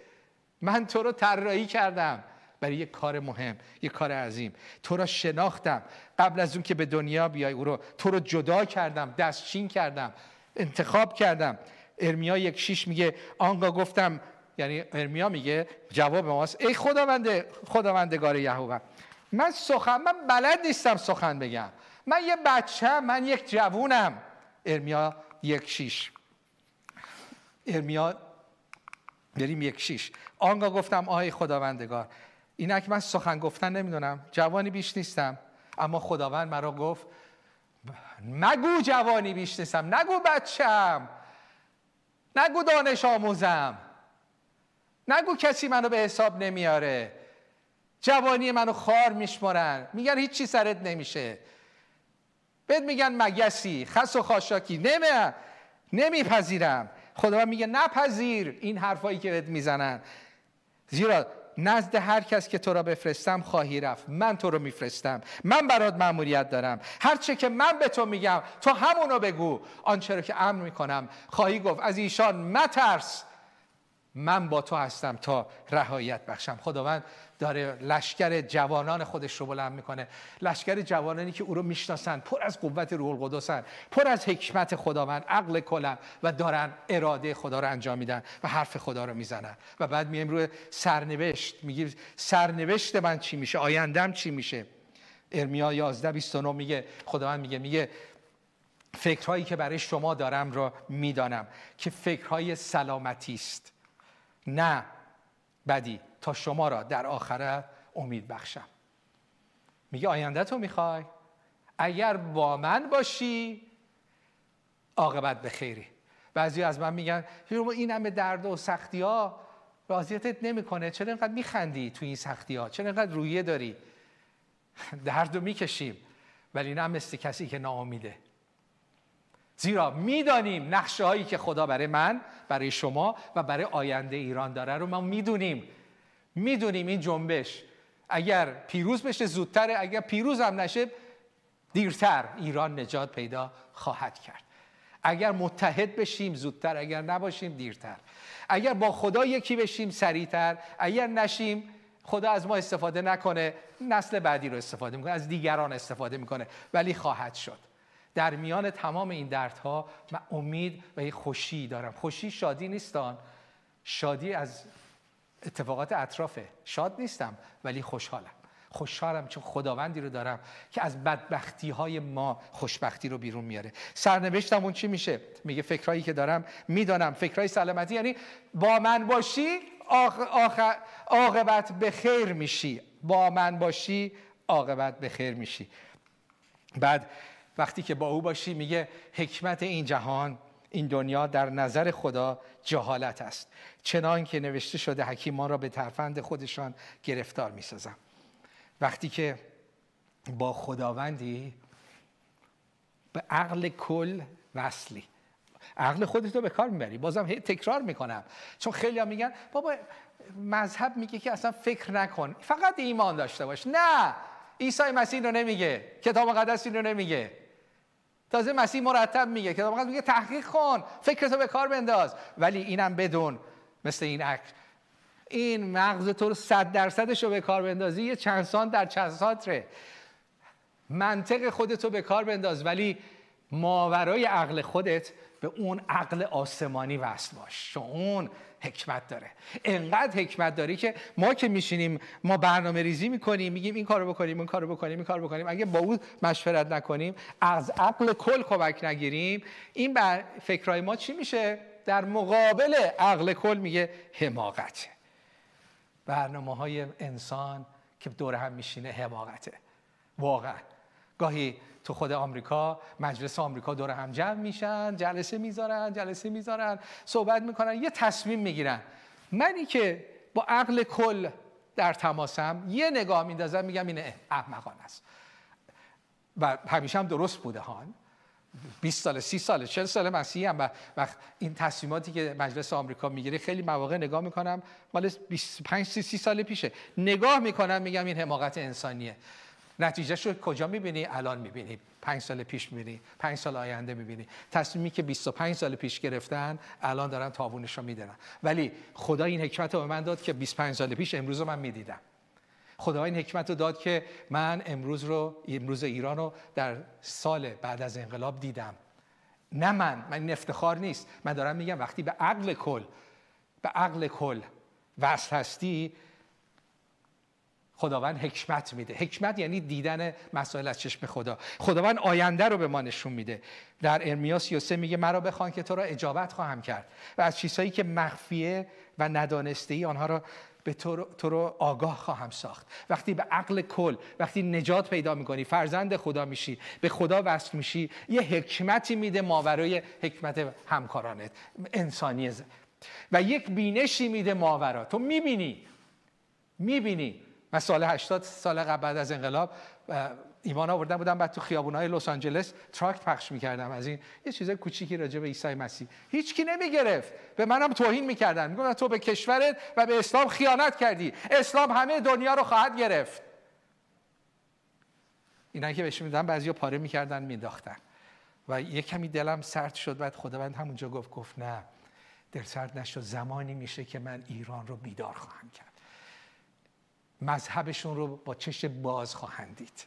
من تو رو طراحی کردم برای یک کار مهم یک کار عظیم. تو را شناختم. قبل از اون که به دنیا بیای او رو تو رو جدا کردم دستچین کردم انتخاب کردم. ارمیا یک شیش میگه آنگاه گفتم یعنی ارمیا میگه جواب ماست ای خداونده خداوندگار یهوه من سخن من بلد نیستم سخن بگم. من یه بچه من یک جوونم. ارمیا یک شیش. ارمیا بریم یک شیش. آنگاه گفتم آهای خداوندگار اینک من سخن گفتن نمی‌دونم. جوانی بیش نیستم. اما خداوند مرا گفت نگو جوانی بیش نیستم. نگو بچم. نگو دانش آموزم. نگو کسی منو به حساب نمیاره. جوانی منو خار میشمرن میگن هیچی سرت نمیشه. بهت میگن مگسی خس و خاشاکی. نمی نمیپذیرم. خدا میگه نپذیر این حرفایی که بهت می‌زنن. زیرا نزد هر کس که تو را بفرستم خواهی رفت. من تو رو میفرستم. من برات مأموریت دارم. هرچه که من به تو میگم تو همونو بگو. آنچه رو که امر می‌کنم. خواهی گفت از ایشان مترس. من با تو هستم تا رهایت بخشم. خداوند داره لشکر جوانان خودش رو بلند می‌کنه. لشکر جوانانی که او رو می‌شناسن پر از قوت روح القدسن پر از حکمت خداوند عقل کلم و دارن اراده خدا رو انجام میدن و حرف خدا رو می‌زنن. و بعد میایم روی سرنوشت. میگی سرنوشت من چی میشه؟ آیندم چی میشه؟ ارمیا 11 29 میگه خداوند میگه میگه فکرهایی که برای شما دارم را می‌دانم که فکرهای سلامتی است. نه بدی تا شما را در آخرت امید بخشم. میگه آینده تو می‌خوای؟ اگر با من باشی عاقبت به خیری. بعضی از من میگن این همه درد و سختی ها راضیتت نمی‌کنه. چرا اینقدر میخندی تو این سختی ها چرا اینقدر رویه داری؟ درد رو می‌کشیم. ولی نه مثل کسی که ناامیده. زیرا می‌دانیم نقشه هایی که خدا برای من برای شما و برای آینده ایران داره رو ما می‌دونیم. می‌دونیم این جنبش. اگر پیروز بشه زودتر اگر پیروز هم نشه دیرتر ایران نجات پیدا خواهد کرد. اگر متحد بشیم زودتر اگر نباشیم دیرتر. اگر با خدا یکی بشیم سریعتر اگر نشیم خدا از ما استفاده نکنه نسل بعدی رو استفاده می‌کنه از دیگران استفاده می‌کنه ولی خواهد شد. در میان تمام این دردها من امید و یه خوشی دارم. خوشی شادی نیستان. شادی از اتفاقات اطرافه. شاد نیستم ولی خوشحالم. خوشحالم چون خداوندی رو دارم که از بدبختی های ما خوشبختی رو بیرون میاره. سرنوشتم اون چی میشه؟ میگه فکرهایی که دارم می‌دانم. فکرهای سلامتی یعنی با من باشی عاقبت به خیر میشی. با من باشی عاقبت به خیر میشی. بعد وقتی که با او باشی میگه حکمت این جهان این دنیا در نظر خدا جهالت است. چنان که نوشته شده حکیمان را به ترفند خودشان گرفتار می‌سازم وقتی که با خداوندی به عقل کل وصلی. عقل خودت رو به کار می‌بری. بازم هی تکرار می‌کنم. چون خیلی میگن بابا مذهب میگه که اصلا فکر نکن. فقط ایمان داشته باش. نه! عیسی مسیح رو نمیگه. کتاب مقدس رو نمیگه. تازه مسیح مرتب میگه مقدس میگه تحقیق کن فکرتو به کار بنداز. ولی اینم بدون مثل این عکس این مغز تو رو صد درصدش رو به کار بندازی یه چند سان در چند ساتره منطق خودت به کار بنداز ولی ماورای عقل خودت به اون عقل آسمانی وصل باش. چون اون حکمت داره. انقدر حکمت داری که ما که میشینیم ما برنامه ریزی می‌کنیم میگیم این کارو بکنیم این کارو بکنیم این کارو بکنیم. اگه با او مشورت نکنیم از عقل کل کمک نگیریم. این بر فکرهای ما چی میشه؟ در مقابل عقل کل میگه حماقته برنامه های انسان که دور هم میشینه حماقته. واقعا. گاهی تو خود آمریکا مجلس آمریکا دور هم جمع میشن جلسه می‌ذارن جلسه می‌ذارن صحبت می‌کنن یه تصمیم می‌گیرن. منی که با عقل کل در تماسم یه نگاه میندازم میگم این احمقانه است. و همیشه هم درست بوده هان. 20 سال 30 سال 40 سال مسیحی هم. و این تصمیماتی که مجلس آمریکا می‌گیره خیلی مواقع نگاه می‌کنم مال 25 30 سال پیشه. نگاه می‌کنم میگم این حماقت انسانیه. نتیجه شو کجا می‌بینی؟ الان می‌بینی. پنج سال پیش می‌بینی. پنج سال آینده می‌بینی. تصمیمی که 25 سال پیش گرفتن الان دارن تاوونش رو میدن ولی خدا این حکمت رو به من داد که 25 سال پیش امروز رو من می‌دیدم. خدا این حکمت رو داد که من امروز رو امروز ایران رو در سال بعد از انقلاب دیدم. نه من. من این افتخار نیست. من دارم میگم وقتی به عقل کل به عقل کل وصل هستی خداوند حکمت میده. حکمت یعنی دیدن مسائل از چشم خدا. خداوند آینده رو به ما نشون میده. در ارمیا 33 میگه مرا بخوان که تو را اجابت خواهم کرد و از چیزهایی که مخفیه و ندانسته ای آنها را به تو رو, تو رو آگاه خواهم ساخت. وقتی به عقل کل وقتی نجات پیدا می‌کنی فرزند خدا میشی به خدا وصل میشی یه حکمتی میده ماورای حکمت همکارانت. انسانی و یک بینشی میده ماورا. تو می‌بینی. می‌بینی. من سال 80 سال قبل بعد از انقلاب ایمان آوردن بودم بعد تو خیابونای لس آنجلس تراکت پخش می‌کردم. از این یه چیز کوچیکی راجع به عیسی مسیح. هیچکی نمی‌گرفت. به منم توهین می‌کردن. می‌گفتن تو به کشورت و به اسلام خیانت کردی. اسلام همه دنیا رو خواهد گرفت. اینا که بهش میدن بعضیا پاره می‌کردن مینداختن و یه کمی دلم سرد شد بعد خداوند همونجا گفت گفت نه دل سرد نشد. زمانی میشه که من ایران رو بیدار خواهم کرد. مذهبشون رو با چش باز خواهند دید.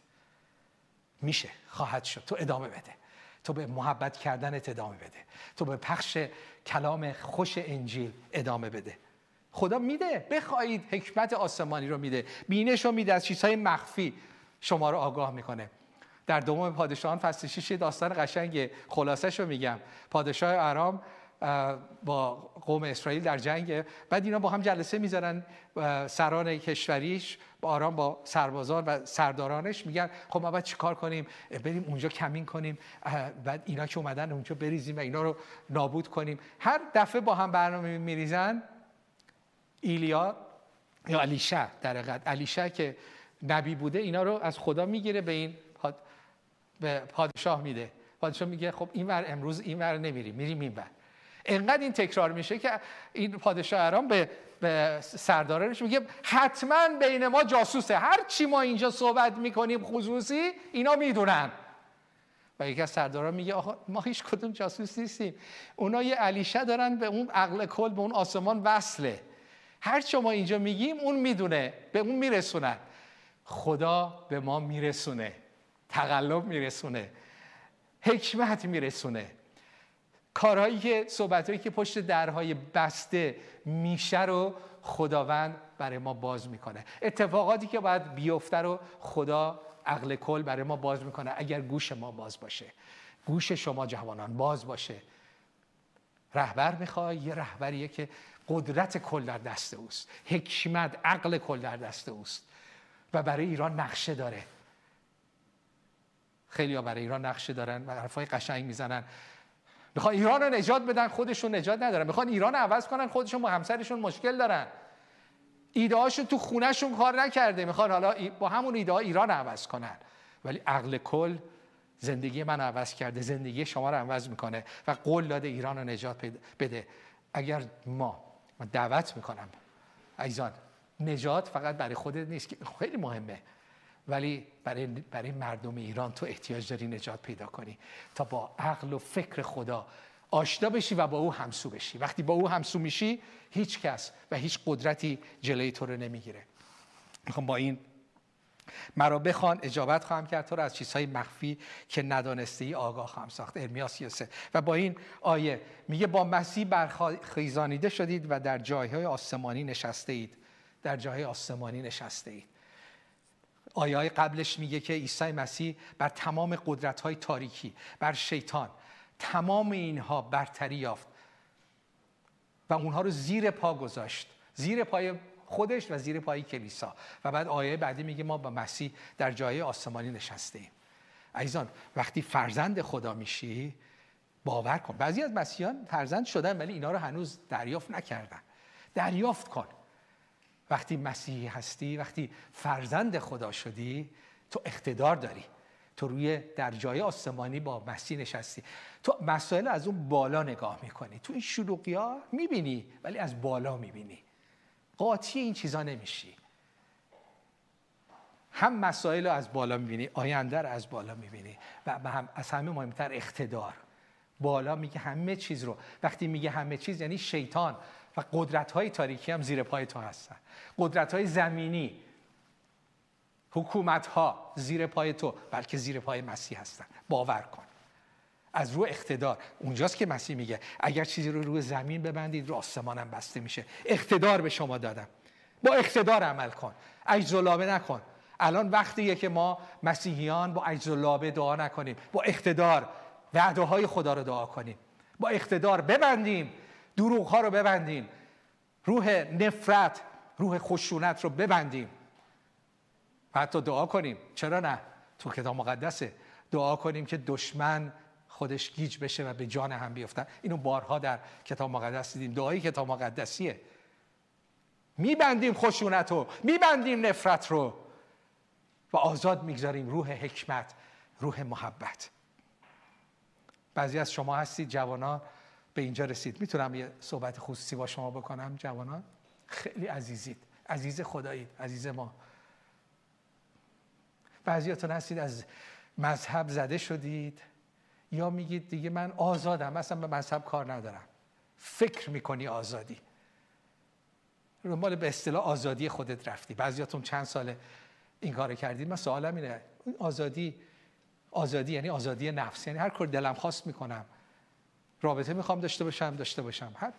میشه خواهد شد. تو ادامه بده. تو به محبت کردنت ادامه بده. تو به پخش کلام خوش انجیل ادامه بده. خدا میده. بخواهید حکمت آسمانی رو میده. بینش رو میده. از چیزهای مخفی شما رو آگاه می‌کنه. در دوم پادشاهان فصل 6 داستان قشنگ خلاصش رو میگم. پادشاه ارام با قوم اسرائیل در جنگ. بعد اینا با هم جلسه می‌ذارن سران کشوریش با آرام با سربازان و سردارانش میگن خب ما باید چیکار کنیم؟ بریم اونجا کمین کنیم. بعد اینا که اومدن اونجا بریزیم و اینا رو نابود کنیم. هر دفعه با هم برنامه میریزن ایلیا یا علیشه در حقیقت علیشه که نبی بوده اینا رو از خدا می‌گیره به این به پادشاه میده. پادشاه میگه خب این ور امروز این ور نمیریم میریم این ور انقدر این تکرار میشه که این پادشاه ارام به سردارانش میگه حتما بین ما جاسوسه. هر چی ما اینجا صحبت می‌کنیم خصوصی اینا می‌دونن. و یکی از سرداران میگه آخه ما هیچ کدوم جاسوس نیستیم. اونا یه علیشه دارن به اون عقل کل به اون آسمان وصله. هر چه ما اینجا میگیم اون می‌دونه. به اون میرسونن خدا به ما میرسونه. تقلب میرسونه. حکمت میرسونه. کارهایی که صحبتهایی که پشت درهای بسته میشه رو خداوند برای ما باز می‌کنه. اتفاقاتی که باید بیفته رو خدا عقل کل برای ما باز می‌کنه. اگر گوش ما باز باشه گوش شما جوانان باز باشه. رهبر می‌خوای یه رهبریه که قدرت کل در دست اوست. حکمت عقل کل در دست اوست. و برای ایران نقشه داره. خیلی برای ایران نقشه دارن و حرفای قشنگ می‌زنن. می‌خوان ایران رو نجات بدن خودشون نجات ندارن. می‌خوان ایران رو عوض کنن خودشون با همسرشون مشکل دارن. ایده تو خونهشون کار نکرده. می‌خوان حالا با همون ایده ها ایران عوض کنن. ولی عقل کل زندگی من عوض کرده. زندگی شما رو عوض می‌کنه و قول داده ایران رو نجات بده. اگر ما من دعوت می‌کنم. عزیزان نجات فقط برای خودت نیست که خیلی مهمه. ولی برای, برای مردم ایران تو احتیاج داری نجات پیدا کنی. تا با عقل و فکر خدا آشنا بشی و با او همسو بشی. وقتی با او همسو میشی هیچ کس و هیچ قدرتی جلوی تو رو نمی‌گیره. می‌خوام با این مرا بخوان اجابت خواهم کرد. تو رو از چیزهای مخفی که ندانسته ای آگاه خواهم ساخت. ارمیاس یوسه و با این آیه میگه با مسیح برخیزانیده شدید و در جایهای آسمانی نشسته اید در جاهای آسمانی نشسته اید آیه قبلش میگه که عیسی مسیح بر تمام قدرت های تاریکی بر شیطان تمام اینها برتری یافت و اونها رو زیر پا گذاشت. زیر پای خودش و زیر پای کلیسا. و بعد آیه بعدی میگه ما با مسیح در جای آسمانی نشسته ایم عزیزان وقتی فرزند خدا میشی باور کن. بعضی از مسیحیان فرزند شدن ولی اینا رو هنوز دریافت نکردن. دریافت کن. وقتی مسیحی هستی وقتی فرزند خدا شدی تو اقتدار داری. تو روی در جای آسمانی با مسیح نشستی. تو مسائل از اون بالا نگاه می‌کنی. تو این شلوغی ها می‌بینی ولی از بالا می‌بینی. قاطی این چیزا نمیشی. هم مسائل رو از بالا می‌بینی آینده رو از بالا می‌بینی و هم از همه مهمتر اقتدار. بالا میگه همه چیز رو. وقتی میگه همه چیز یعنی شیطان. و قدرت های تاریکی هم زیر پای تو هستن. قدرت های زمینی حکومت ها زیر پای تو بلکه زیر پای مسیح هستن. باور کن. از رو اقتدار. اونجاست که مسیح میگه اگر چیزی رو روی زمین ببندید رو آسمانم بسته میشه. اقتدار به شما دادم. با اقتدار عمل کن. عجز نکن. الان وقتیه که ما مسیحیان با عجز دعا نکنیم. با اقتدار. وعده های خدا رو دعا کنیم. با اقتدار ببندیم. دروغ ها رو ببندیم. روح نفرت روح خشونت رو ببندیم. و حتی دعا کنیم. چرا نه؟ تو کتاب مقدسه. دعا کنیم که دشمن خودش گیج بشه و به جان هم بیفتن. اینو بارها در کتاب مقدس دیدیم. دعایی کتاب مقدسیه. میبندیم خشونت رو. میبندیم نفرت رو. و آزاد می‌گذاریم روح حکمت روح محبت. بعضی از شما هستید جوانان به اینجا رسید. می‌تونم یه صحبت خصوصی با شما بکنم جوانان؟ خیلی عزیزید. عزیز خدایید عزیز ما. بعضیاتون هستید از مذهب زده شدید یا میگید دیگه من آزادم اصلا به مذهب کار ندارم. فکر می‌کنی آزادی. مال به اصطلاح آزادی خودت رفتی. بعضیاتون چند ساله این کار کردید؟ من سوالم اینه آزادی آزادی یعنی آزادی نفس. یعنی هر کار دلم خواست می‌کنم. رابطه می‌خوام داشته باشم داشته باشم. هر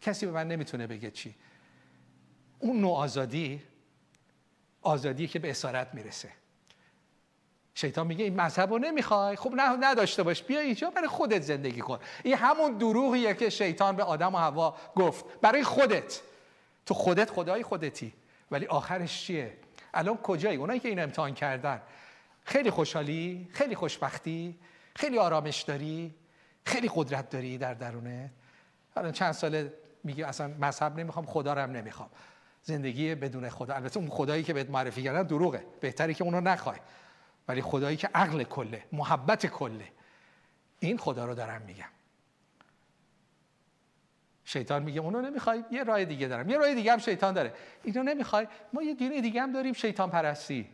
کسی به من نمی‌تونه بگه چی. اون نوع آزادی آزادی که به اسارت می‌رسه. شیطان میگه این مذهب رو نمی‌خوای. خب نه نداشته باش. بیا اینجا برای خودت زندگی کن. این همون دروغیه که شیطان به آدم و هوا گفت. برای خودت. تو خودت خدای خودتی. ولی آخرش چیه؟ الان کجایی؟ اونایی که این امتحان کردن. خیلی خوشحالی خیلی خوشبختی خیلی آرامش داری. خیلی قدرت داری در درونه. الان چند ساله میگه اصلا مذهب نمی‌خوام خدا رو هم نمی‌خوام. زندگی بدون خدا البته اون خدایی که بهت معرفی کردن دروغه. بهتری که اونو نخوای. ولی خدایی که عقل کله محبت کله. این خدا رو دارم میگم. شیطان میگه اونو نمی‌خوای یه راه دیگه دارم. یه راه دیگه هم شیطان داره. اینو نمی‌خوای ما یه دین دیگه هم داریم شیطان پرستی.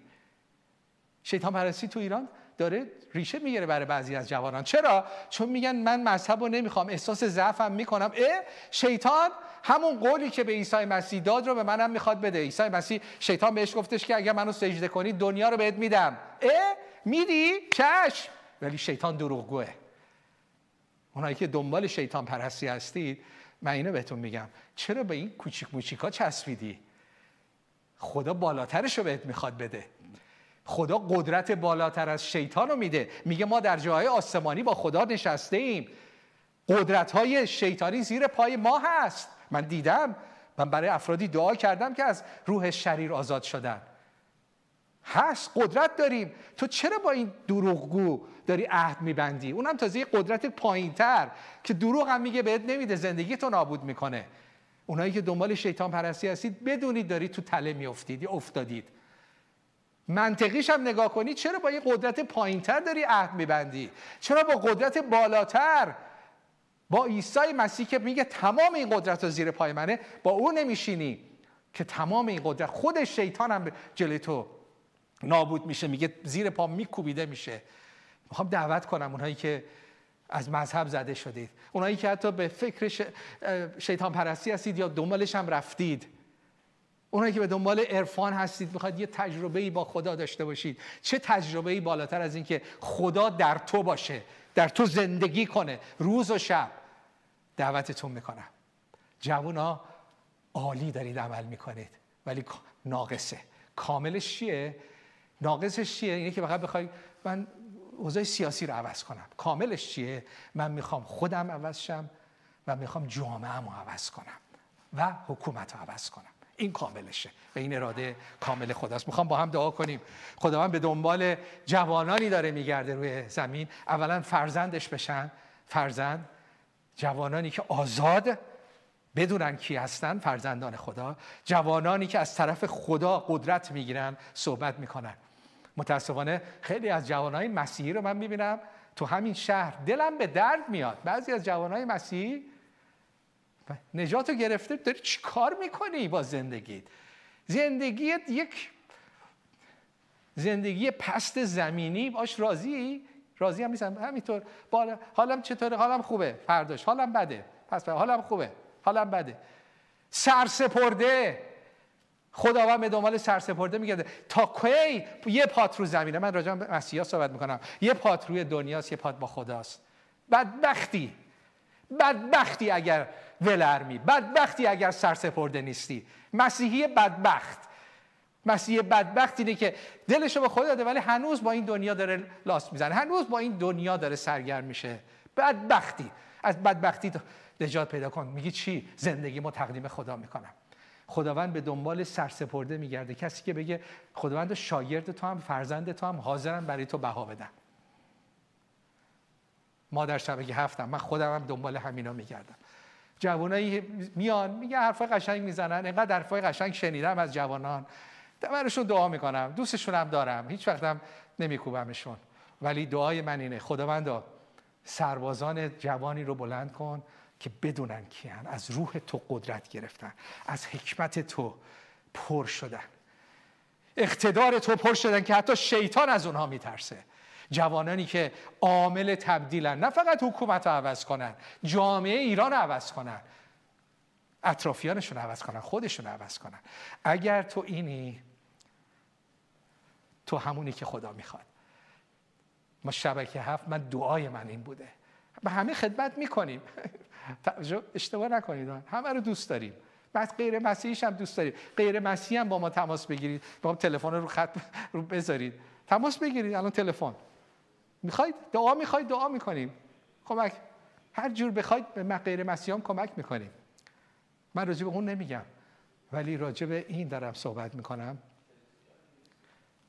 شیطان پرستی تو ایران داره ریشه می‌گیره برای بعضی از جوانان. چرا؟ چون میگن من مذهب رو نمی‌خوام احساس ضعفم می‌کنم. اه شیطان همون قولی که به عیسی مسیح داد رو به منم می‌خواد بده. عیسی مسیح شیطان بهش گفتش که اگر منو سجده کنی دنیا رو بهت میدم. اه میدی؟ چشم. ولی شیطان دروغگوه. اونایی که دنبال شیطان پرستی هستید من اینو بهتون میگم. چرا به این کوچیک موچیکا چسبیدی؟ خدا بالاترش رو بهت می‌خواد بده. خدا قدرت بالاتر از شیطان رو میده. میگه ما در جاهای آسمانی با خدا نشسته ایم قدرت های شیطانی زیر پای ما هست. من دیدم. من برای افرادی دعا کردم که از روح شریر آزاد شدن. هست قدرت داریم. تو چرا با این دروغگو داری عهد میبندی؟ اونم تازه یه قدرت پایینتر که دروغ هم میگه بهت نمیده. زندگی تو نابود می‌کنه. اونایی که دنبال شیطان پرستی هستید بدونید دارید تو تله میافتید یا افتادید. منطقیش هم نگاه کنید چرا با یه قدرت پایینتر داری عهد میبندی؟ چرا با قدرت بالاتر؟ با عیسی مسیح که میگه تمام این قدرت رو زیر پای منه با او نمیشینی که تمام این قدرت خود شیطان هم جلوی تو نابود میشه میگه زیر پا میکوبیده میشه. می‌خوام دعوت کنم اونایی که از مذهب زده شدید. اونایی که حتی به فکر شیطان پرستی هستید یا دنبالش هم رفتید. اونایی که به دنبال عرفان هستید می‌خواد یه تجربه ای با خدا داشته باشید. چه تجربه ای بالاتر از اینکه خدا در تو باشه در تو زندگی کنه روز و شب. دعوتتون می‌کنم. جوونا عالی دارید عمل می‌کنید ولی ناقصه. کاملش چیه؟ ناقصش چیه؟ اینه که فقط بخوای من اوضاع سیاسی رو عوض کنم. کاملش چیه؟ من می‌خوام خودم عوض شم و می‌خوام جامعه رو عوض کنم و حکومت رو عوض کنم. این کاملشه. و این اراده کامل خداست. می‌خوام با هم دعا کنیم. خداوند به دنبال جوانانی داره میگرده روی زمین. اولا فرزندش بشن. فرزند جوانانی که آزاد بدونن کی هستن فرزندان خدا. جوانانی که از طرف خدا قدرت می‌گیرن صحبت می‌کنن. متاسفانه خیلی از جوانای مسیحی رو من می‌بینم تو همین شهر دلم به درد میاد. بعضی از جوانای مسیحی نجات رو گرفته داری چی کار می‌کنی با زندگیت؟ زندگیت یک زندگی پست زمینی باش راضی؟ راضی هم نیستم. همینطور. حالم چطوره؟ حالم خوبه. فرداش. حالم بده. پس. حالم خوبه. حالم بده. سرسپرده. خداوند به دنبال سرسپرده میگرده. تا کی؟ یه پات رو زمینه. من راجع به مسیحا صحبت می‌کنم. یه پات روی دنیاست یه پات با خداست. بدبختی. بدبختی اگر ولرمی. بدبختی اگر سرسپرده نیستی. مسیحی بدبخت. مسیحی بدبخت اینه که دلشو به خدا داده ولی هنوز با این دنیا داره لاست می‌زنه. هنوز با این دنیا داره سرگرم میشه. بدبختی. از بدبختی نجات پیدا کن. میگی چی؟ زندگی ما تقدیم خدا می‌کنم خداوند به دنبال سرسپرده میگرده. کسی که بگه خداوند شاگرد تو هم فرزند تو هم حاضرم برای تو بها بدم ما در شبکه هفتم من خودم هم دنبال همینا میگردم. جوانایی میان میگه حرفای قشنگ می‌زنن اینقدر حرفای قشنگ شنیدم از جوانان. براشون دعا می‌کنم دوستشون هم دارم هیچ وقتم نمیکوبمشون. ولی دعای من اینه خداوندا سربازان جوانی رو بلند کن که بدونن کیان. از روح تو قدرت گرفتن از حکمت تو پر شدن. اقتدار تو پر شدن که حتی شیطان از اونها میترسه. جوانانی که عامل تبدیلن نه فقط حکومت رو عوض کنن جامعه ایران رو عوض کنن. اطرافیانشون عوض کنن خودشون عوض کنن. اگر تو اینی تو همونی که خدا می‌خواد. ما شبکه هفت من دعای من این بوده. به همه خدمت می‌کنیم. اشتباه نکنید. همه رو دوست داریم. بعد غیر مسیحیش هم دوست داریم. غیر مسیحی هم با ما تماس بگیرید. با ما تلفن رو خط رو بذارید. تماس بگیرید. الان تلفن. می‌خواید؟ دعا می‌خواید؟ دعا می‌کنیم. کمک هر جور بخواید به غیر مسیحیان کمک می‌کنیم. من راجع به اون نمیگم. ولی راجع به این دارم صحبت می‌کنم.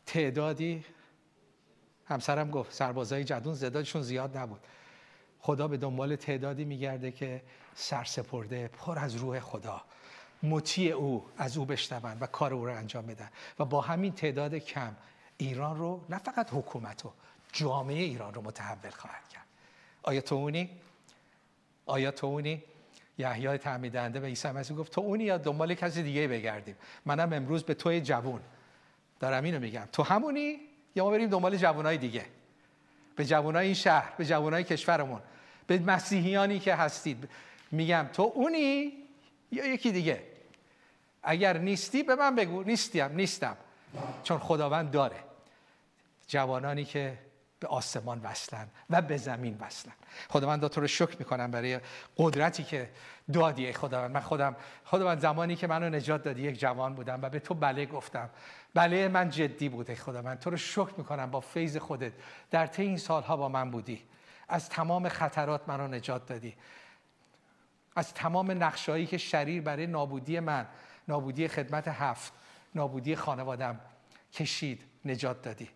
تعدادی همسرم گفت سربازای جدون زدادشون زیاد نبود. خدا به دنبال تعدادی میگرده که سرسپرده پر از روح خدا. مطیع او از او بشنون و کار او رو انجام بدن. و با همین تعداد کم ایران رو نه فقط حکومت رو جامعه ایران رو متحول خواهد کرد. آیا تو اونی؟ آیا تو اونی؟ یحیای تعمیدنده به عیسی مسیح گفت تو اونی یا دنبال کسی دیگه بگردیم. منم امروز به توی جوون دارم اینو میگم. تو همونی یا ما بریم دنبال جوانای دیگه؟ به جوانای این شهر به جوانای کشورمون به مسیحیانی که هستید. میگم تو اونی یا یکی دیگه؟ اگر نیستی به من بگو. نیستیم نیستم. چون خداوند داره. جوانانی که به آسمان وصلن و به زمین وصلن. خداوند تو رو شکر می‌کنم برای قدرتی که دادی ای خداوند. من خودم خداوند زمانی که منو نجات دادی یک جوان بودم و به تو بله گفتم. بله من جدی بود ای خداوند. تو رو شکر می‌کنم با فیض خودت. در طی این سالها با من بودی. از تمام خطرات منو نجات دادی. از تمام نقشهایی که شریر برای نابودی من نابودی خدمت هفت نابودی خانوادم کشید نجات دادی.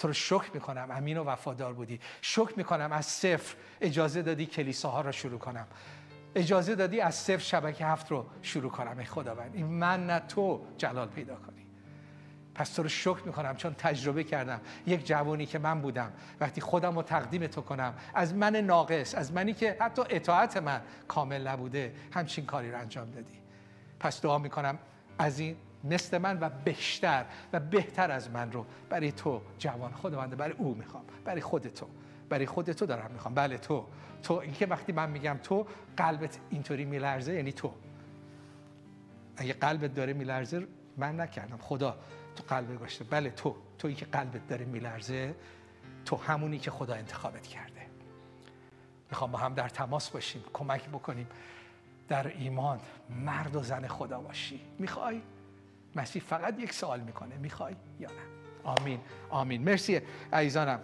تو رو شکر می‌کنم امین و وفادار بودی. شکر می‌کنم از صفر اجازه دادی کلیساها رو شروع کنم. اجازه دادی از صفر شبکه هفت رو شروع کنم. ای خداوند این من نه تو جلال پیدا کنی. پس تو رو شکر می‌کنم چون تجربه کردم. یک جوانی که من بودم وقتی خودم رو تقدیم تو کنم از من ناقص از منی که حتی اطاعت من کامل نبوده همچین کاری رو انجام دادی. پس دعا می‌کنم از این مثل من و بیشتر و بهتر از من رو برای تو جوان خداونده برای او می‌خوام برای خود تو برای خود تو دارم می‌خوام. بله تو تو اینکه وقتی من میگم تو قلبت اینطوری میلرزه یعنی تو. اگه قلبت داره میلرزه من نکردم. خدا تو قلبت گذاشته. بله تو تویی که قلبت داره میلرزه تو همونی که خدا انتخابت کرده. می‌خوام با هم در تماس باشیم کمک بکنیم. در ایمان مرد و زن خدا باشی. می‌خوای؟ مسیح فقط یک سوال می‌کنه می‌خوای یا نه؟ آمین. آمین. مرسی عزیزانم.